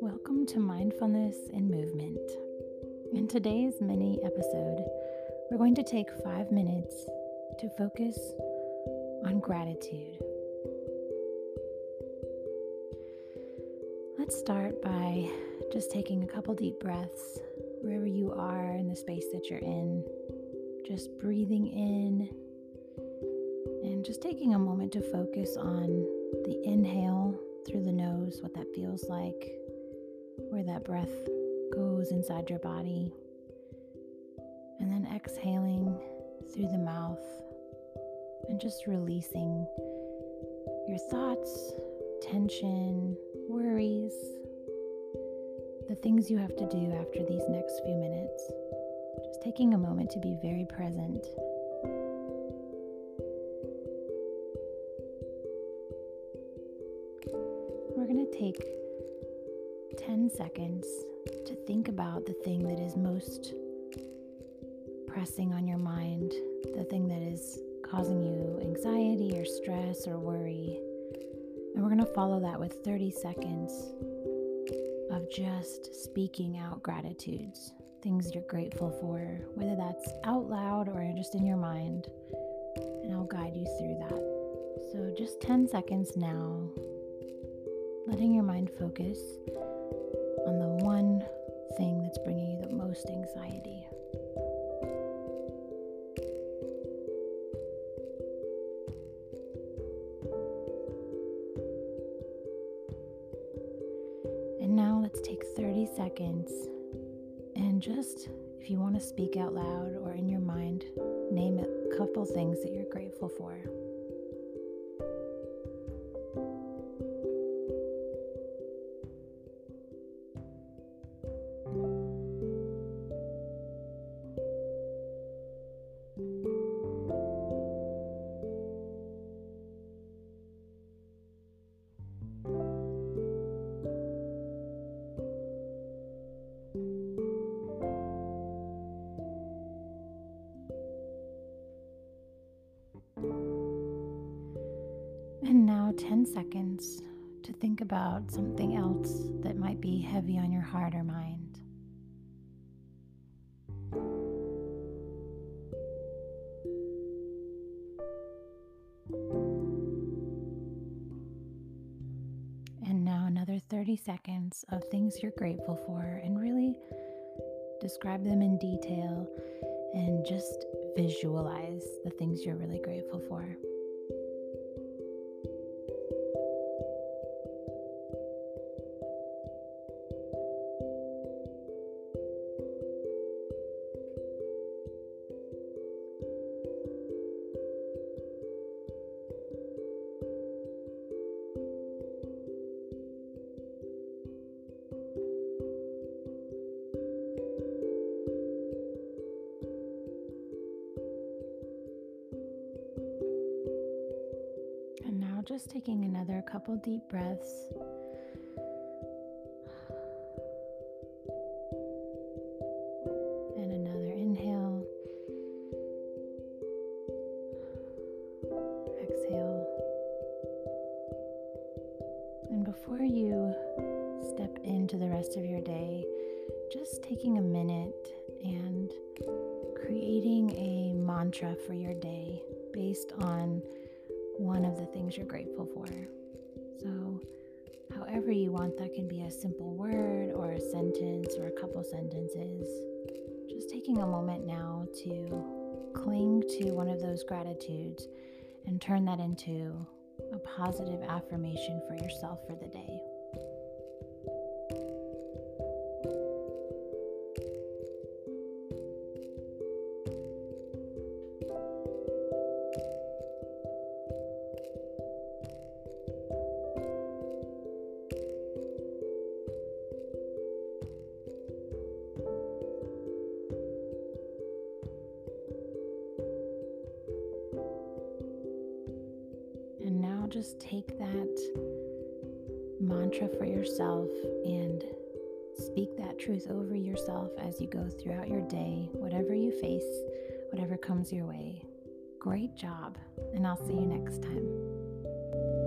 Welcome to Mindfulness in Movement. In today's mini episode, we're going to take five minutes to focus on gratitude. Let's start by just taking a couple deep breaths wherever you are in the space that you're in. Just breathing in and just taking a moment to focus on the inhale through the nose, what that feels like, where that breath goes inside your body. And then exhaling through the mouth and just releasing your thoughts, tension, worries, the things you have to do after these next few minutes. Just taking a moment to be very present. Take 10 seconds to think about the thing that is most pressing on your mind, the thing that is causing you anxiety or stress or worry. And we're going to follow that with 30 seconds of just speaking out gratitudes, things you're grateful for, whether that's out loud or just in your mind. And I'll guide you through that. So, just 10 seconds now, letting your mind focus on the one thing that's bringing you the most anxiety. And now let's take 30 seconds and just, if you want to speak out loud or in your mind, name a couple things that you're grateful for. Now 10 seconds to think about something else that might be heavy on your heart or mind. And now another 30 seconds of things you're grateful for and really describe them in detail and just visualize the things you're really grateful for. Just taking another couple deep breaths. And another inhale. Exhale. And before you step into the rest of your day, just taking a minute and creating a mantra for your day based on one of the things you're grateful for. So, however you want, that can be a simple word or a sentence or a couple sentences. Just taking a moment now to cling to one of those gratitudes and turn that into a positive affirmation for yourself for the day. Just take that mantra for yourself and speak that truth over yourself as you go throughout your day, whatever you face, whatever comes your way. Great job, and I'll see you next time.